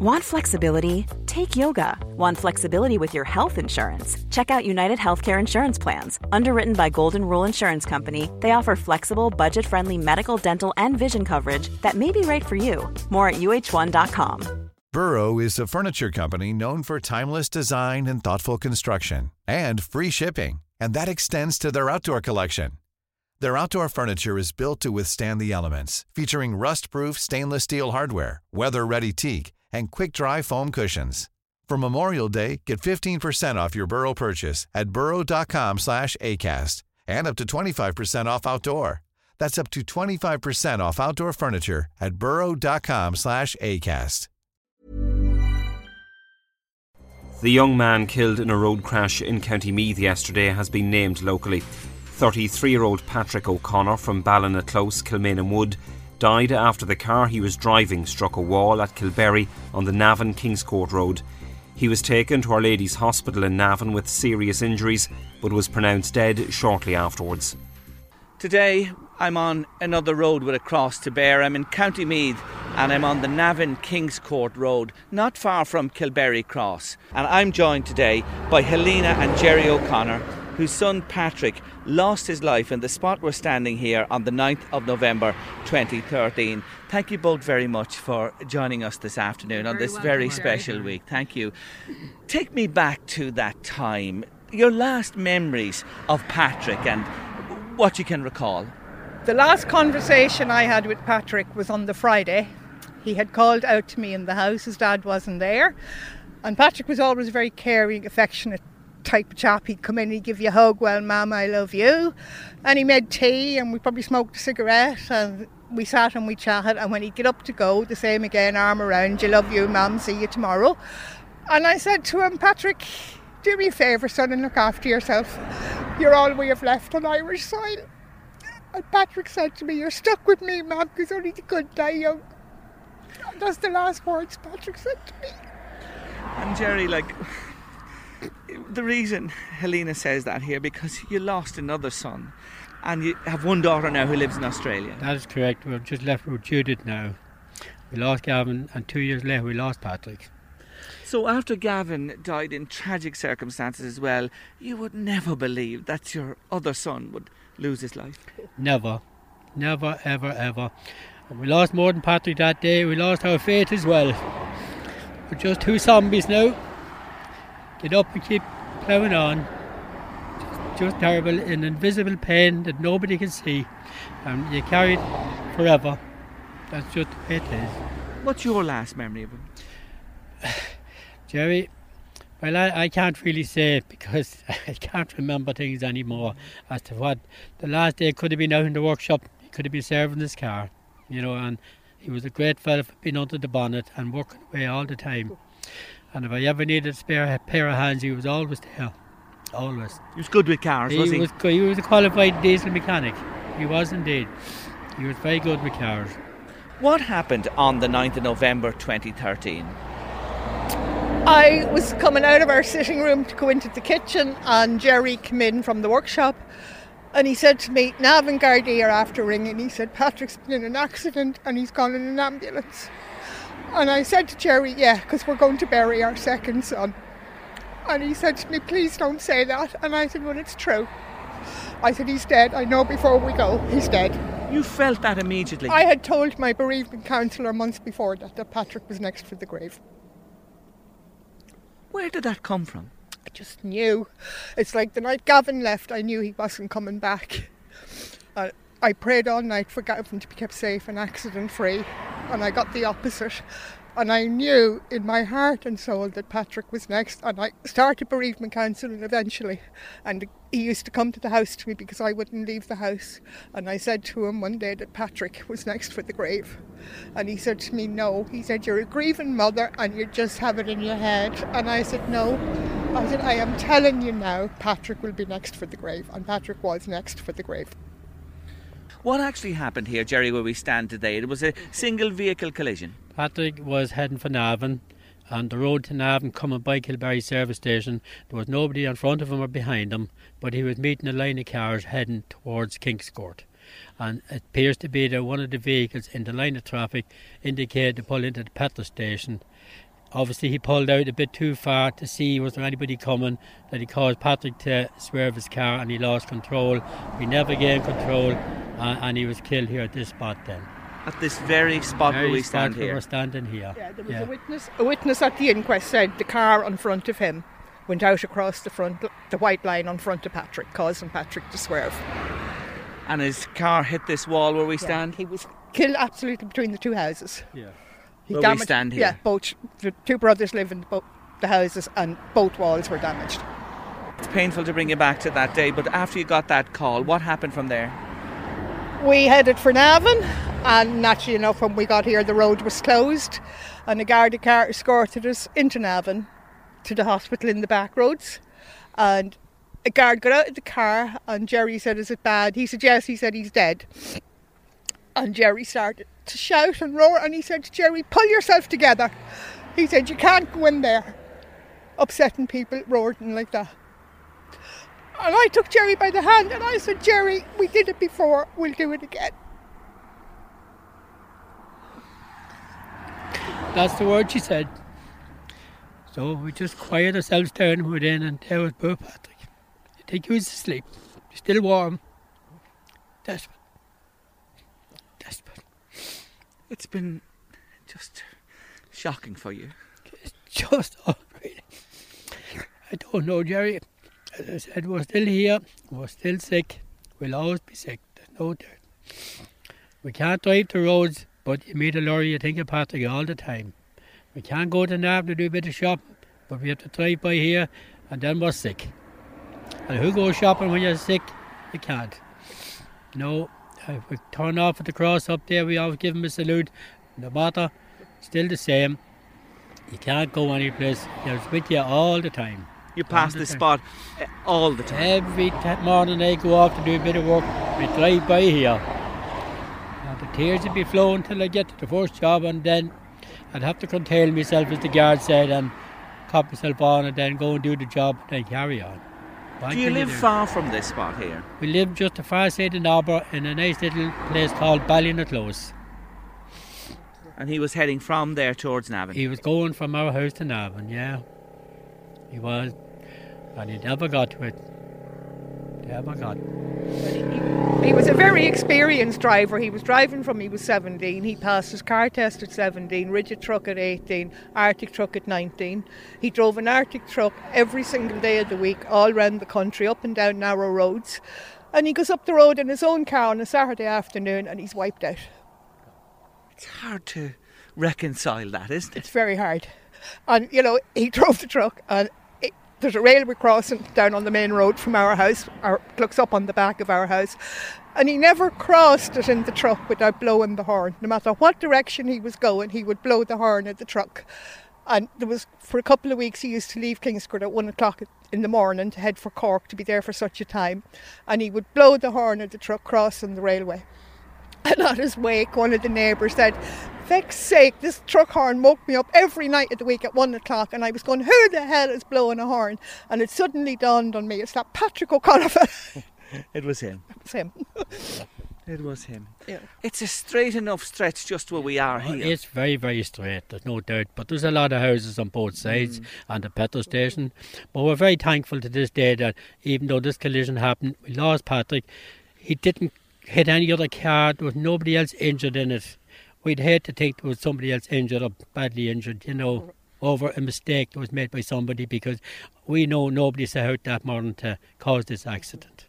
Want flexibility? Take yoga. Want flexibility with your health insurance? Check out United Healthcare Insurance Plans. Underwritten by Golden Rule Insurance Company, they offer flexible, budget friendly medical, dental, and vision coverage that may be right for you. More at uh1.com. Burrow is a furniture company known for timeless design and thoughtful construction and free shipping, and that extends to their outdoor collection. Their outdoor furniture is built to withstand the elements, featuring rust proof stainless steel hardware, weather ready teak and quick-dry foam cushions. For Memorial Day, get 15% off your Burrow purchase at burrow.com slash ACAST and up to 25% off outdoor. That's up to 25% off outdoor furniture at burrow.com slash ACAST. The young man killed in a road crash in County Meath yesterday has been named locally. 33 year old Patrick O'Connor from Ballina Close, Kilmainham Wood, died after the car he was driving struck a wall at Kilberry on the Navan Kingscourt Road. He was taken to Our Lady's Hospital in Navan with serious injuries, but was pronounced dead shortly afterwards. Today, I'm on another road with a cross to bear. I'm in County Meath and I'm on the Navan Kingscourt Road, not far from Kilberry Cross. And I'm joined today by Helena and Jerry O'Connor, whose son Patrick lost his life in the spot we're standing here on the 9th of November 2013. Thank you both very much for joining us this afternoon You're on this welcome, very Gary. special week. Thank you. Take me back to that time, your last memories of Patrick and what you can recall. The last conversation I had with Patrick was on the Friday. He had called out to me in the house, his dad wasn't there. And Patrick was always a very caring, affectionate type of chap. He'd come in, he'd give you a hug, well, Mum, I love you. And he made tea, and we probably smoked a cigarette, and we sat and we chatted. And when he'd get up to go, the same again, arm around you, love you, Mum, see you tomorrow. And I said to him, Patrick, do me a favour, son, and look after yourself. You're all we have left on Irish soil. And Patrick said to me, You're stuck with me, Mum, because only the good die young. That's the last words Patrick said to me. And Jerry, like, the reason Helena says that here because you lost another son, and you have one daughter now who lives in Australia. That is correct. We've just left with Judith now. We lost Gavin, and two years later we lost Patrick. So after Gavin died in tragic circumstances as well, you would never believe that your other son would lose his life. Never, never, ever, ever. And we lost more than Patrick that day. We lost our faith as well. We're just two zombies now. Get up and keep ploughing on. Just, just terrible, an invisible pain that nobody can see, and you carry it forever. That's just the way it is. What's your last memory of him? Jerry, well, I, I can't really say because I can't remember things anymore as to what the last day could have been out in the workshop. He could have been serving his car, you know, and he was a great fellow for being under the bonnet and working away all the time. And if I ever needed a spare pair of hands, he was always there, always. He was good with cars, was he? was good. He was a qualified diesel mechanic. He was indeed. He was very good with cars. What happened on the 9th of November 2013? I was coming out of our sitting room to go into the kitchen, and Jerry came in from the workshop. And he said to me, Navan Gardaí are after ringing. He said, Patrick's been in an accident and he's gone in an ambulance. And I said to Jerry, Yeah, because we're going to bury our second son. And he said to me, Please don't say that. And I said, Well, it's true. I said, He's dead. I know before we go, he's dead. You felt that immediately. I had told my bereavement counsellor months before that, that Patrick was next for the grave. Where did that come from? I just knew. It's like the night Gavin left, I knew he wasn't coming back. I, uh, I prayed all night for Gavin to be kept safe and accident free, and I got the opposite. And I knew in my heart and soul that Patrick was next. And I started bereavement counselling eventually. And he used to come to the house to me because I wouldn't leave the house. And I said to him one day that Patrick was next for the grave. And he said to me, No. He said, You're a grieving mother and you just have it in your head. And I said, No. I said, I am telling you now, Patrick will be next for the grave. And Patrick was next for the grave. What actually happened here, Jerry, where we stand today? It was a single vehicle collision. Patrick was heading for Navan, on the road to Navan, coming by Kilberry service station. There was nobody in front of him or behind him, but he was meeting a line of cars heading towards Kingscourt. And it appears to be that one of the vehicles in the line of traffic indicated to pull into the petrol station. obviously he pulled out a bit too far to see was there anybody coming that he caused Patrick to swerve his car and he lost control. He never gained control uh, and he was killed here at this spot then. At this very spot Very where we stand here. We're standing here. Yeah, there was Yeah. a witness. A witness at the inquest said the car in front of him went out across the front, the white line on front of Patrick, causing Patrick to swerve. And his car hit this wall where we Yeah, stand. he was killed absolutely between the two houses. Yeah. He Where we damaged, stand here. Yeah, both the two brothers live in both the houses, and both walls were damaged. It's painful to bring you back to that day, but after you got that call, what happened from there? We headed for Navan, and naturally enough, when we got here, the road was closed, and the Garda car escorted us into Navan to the hospital in the back roads. And a guard got out of the car, and Jerry said, Is it bad? He said, Yes, he said, He's dead. And Jerry started to shout and roar, and he said to Jerry, Pull yourself together. He said, You can't go in there upsetting people, roaring like that. And I took Jerry by the hand and I said, Jerry, we did it before, we'll do it again. That's the word she said. So we just quiet ourselves down within and there was poor Patrick. I think he was asleep. Still warm. Desperate. Desperate. It's been just shocking for you. It's just unreal. I don't know, Jerry. As I said, we're still here. We're still sick. We'll always be sick. There's no doubt. We can't drive the roads, but you meet a lorry, you think of Patrick all the time. We can't go to Nav to do a bit of shopping, but we have to drive by here, and then we're sick. And who goes shopping when you're sick? You can't. No, if we turn off at the cross up there, we always give him a salute. No matter, still the same. You can't go any place. He's with you all the time. You pass this spot eh, all the time. Every t- morning I go off to do a bit of work, we drive by here. And the tears would be flowing till I get to the first job, and then I'd have to contain myself, as the guard said, and cop myself on, and then go and do the job, and then carry on. What Do you live do? far from this spot here? We live just the far side of Nobber in a nice little place called Ballinaclose. And he was heading from there towards Navan. He was going from our house to Navan, yeah. He was. And he never got to it. Never got. He was a very experienced driver. He was driving from he was 17. He passed his car test at 17, rigid truck at 18, artic truck at 19. He drove an artic truck every single day of the week, all round the country, up and down narrow roads. And he goes up the road in his own car on a Saturday afternoon and he's wiped out. It's hard to reconcile that, isn't it? It's very hard. And, you know, he drove the truck and it, there's a railway crossing down on the main road from our house, or looks up on the back of our house. And he never crossed it in the truck without blowing the horn. No matter what direction he was going, he would blow the horn at the truck. And there was, for a couple of weeks, he used to leave Kingscourt at one o'clock in the morning to head for Cork to be there for such a time. And he would blow the horn at the truck crossing the railway. And on his wake, one of the neighbours said, Feck's sake, this truck horn woke me up every night of the week at one o'clock. And I was going, Who the hell is blowing a horn? And it suddenly dawned on me, it's that Patrick O'Connor. It was him. it's him. It was him. Yeah. It's a straight enough stretch just where we are here. It's very, very straight, there's no doubt. But there's a lot of houses on both sides mm. and the petrol station. But we're very thankful to this day that even though this collision happened, we lost Patrick. He didn't hit any other car, there was nobody else injured in it. We'd hate to think there was somebody else injured or badly injured, you know, over a mistake that was made by somebody because we know nobody set out that morning to cause this accident.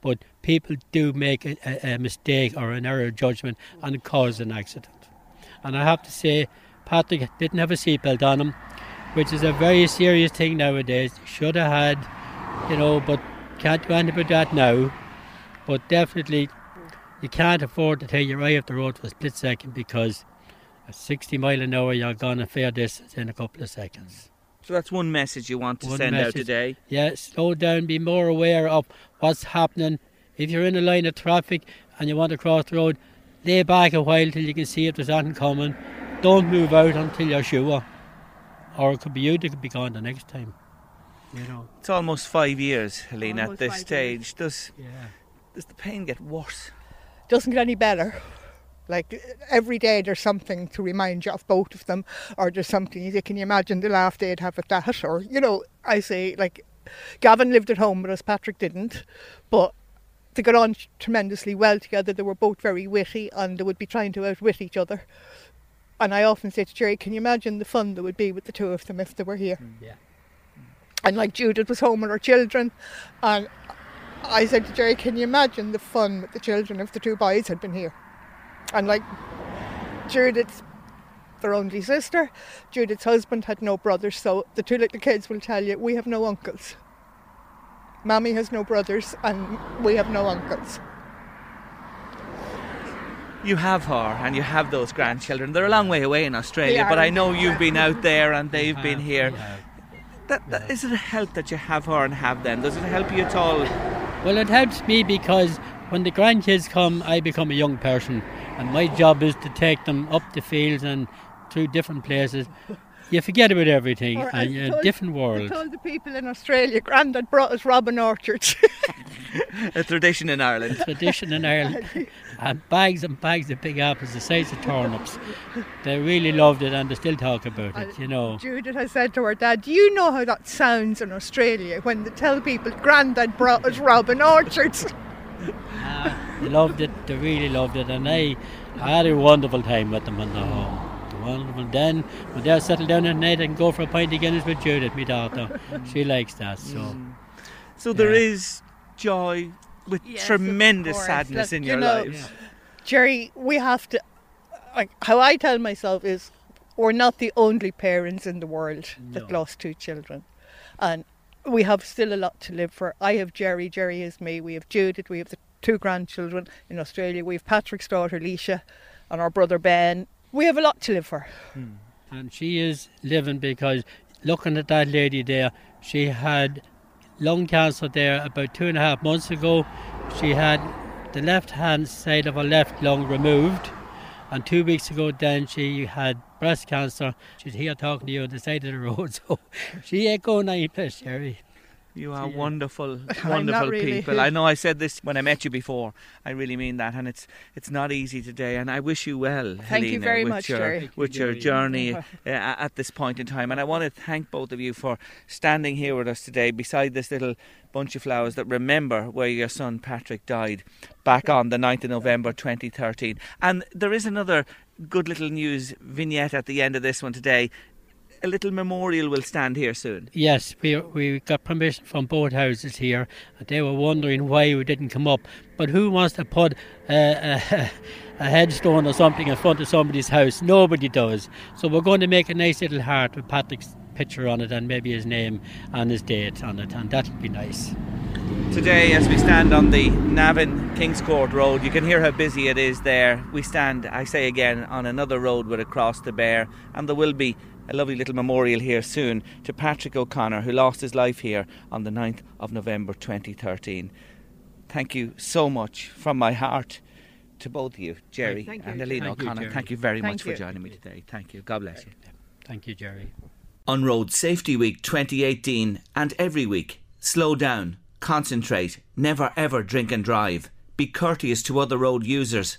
But people do make a, a, a mistake or an error of judgment and cause an accident. And I have to say, Patrick didn't have a seatbelt on him, which is a very serious thing nowadays. Should have had, you know, but can't do anything about that now. But definitely, you can't afford to take your eye off the road for a split second because at 60 mile an hour, you're going a fair distance in a couple of seconds. So that's one message you want to One send out today. Yeah, slow down, be more aware of what's happening. If you're in a line of traffic and you want to cross the road, lay back a while till you can see if there's anything coming. Don't move out until you're sure. Or it could be you that could be gone the next time. You know. It's almost five years, Helene, at this five stage. Does Yeah. does the pain get worse? Doesn't get any better. Like every day there's something to remind you of both of them, or there's something you can you imagine the laugh they'd have at that, or you know, I say like Gavin lived at home with us, Patrick didn't, but they got on tremendously well together. They were both very witty and they would be trying to outwit each other. And I often say to Jerry, can you imagine the fun there would be with the two of them if they were here? Mm, yeah. And like Judith was home with her children, and I said to Jerry, can you imagine the fun with the children if the two boys had been here? And like Judith's their only sister, Judith's husband had no brothers, so the two little kids will tell you, we have no uncles. Mammy has no brothers, and we have no uncles. You have her and you have those grandchildren. They're a long way away in Australia, but. I know you've been out there and they've been here. That, that, is it a help that you have her and have them? Does it help you at all? Well, it helps me because when the grandkids come, I become a young person, and my job is to take them up the fields and through different places. You forget about everything, Or and you're in a told- different I told the people in Australia, Grandad brought us robin orchards. A tradition in Ireland. Tradition in Ireland, and bags and bags of big apples the size of turnips. They really loved it, and they still talk about it. You know. Judith has said to her dad, Do you know how that sounds in Australia when they tell people Grandad brought us robin orchards? They ah, loved it. They really loved it, and I, I had a wonderful time with them in the home. Wonderful. Then when they're settled down at night, I can go for a pint of Guinness with Judith, my daughter. she likes that. So mm. So there Yeah. is joy with Yes, tremendous sadness Look, in you your know, lives. Jerry, we have to. Like, how I tell myself is, we're not the only parents in the world that lost two children, and we have still a lot to live for. I have Jerry, Jerry is me. We have Judith. We have the two grandchildren in Australia. We have Patrick's daughter Leisha, and our brother Ben. We have a lot to live for. Hmm. and she is living because looking at that lady there, she had lung cancer there about two and a half months ago. She had the left hand side of her left lung removed, and two weeks ago, then she had breast cancer. She's here talking to you on the side of the road, so she ain't going any place. You are wonderful, wonderful really. people. I know I said this when I met you before. I really mean that, and it's it's not easy today. And I wish you well, Thank you very with much, your, Jerry. Thank you, with your journey uh, at this point in time. And I want to thank both of you for standing here with us today, beside this little bunch of flowers that remember where your son Patrick died back on the 9th of November 2013. And there is another good little news vignette at the end of this one today. A little memorial will stand here soon. Yes, we we got permission from both houses here, and they were wondering why we didn't come up. But who wants to put uh, a, a headstone or something in front of somebody's house? Nobody does. So we're going to make a nice little heart with Patrick's picture on it and maybe his name and his date on it, and that'll be nice. Today, as we stand on the Navan Kingscourt Road, you can hear how busy it is there. We stand, I say again, on another road with a cross to bear, and there will be a lovely little memorial here soon to Patrick O'Connor, who lost his life here on the 9th of November 2013. Thank you so much from my heart to both of you, Jerry Thank you, and Jerry. Helena you, O'Connor. Thank you very Thank much for joining me today. Thank you. God bless you. Thank you, Jerry. On Road Safety Week 2018 and every week, slow down, concentrate, never ever drink and drive. Be courteous to other road users.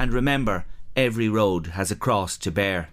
And remember, every road has a cross to bear.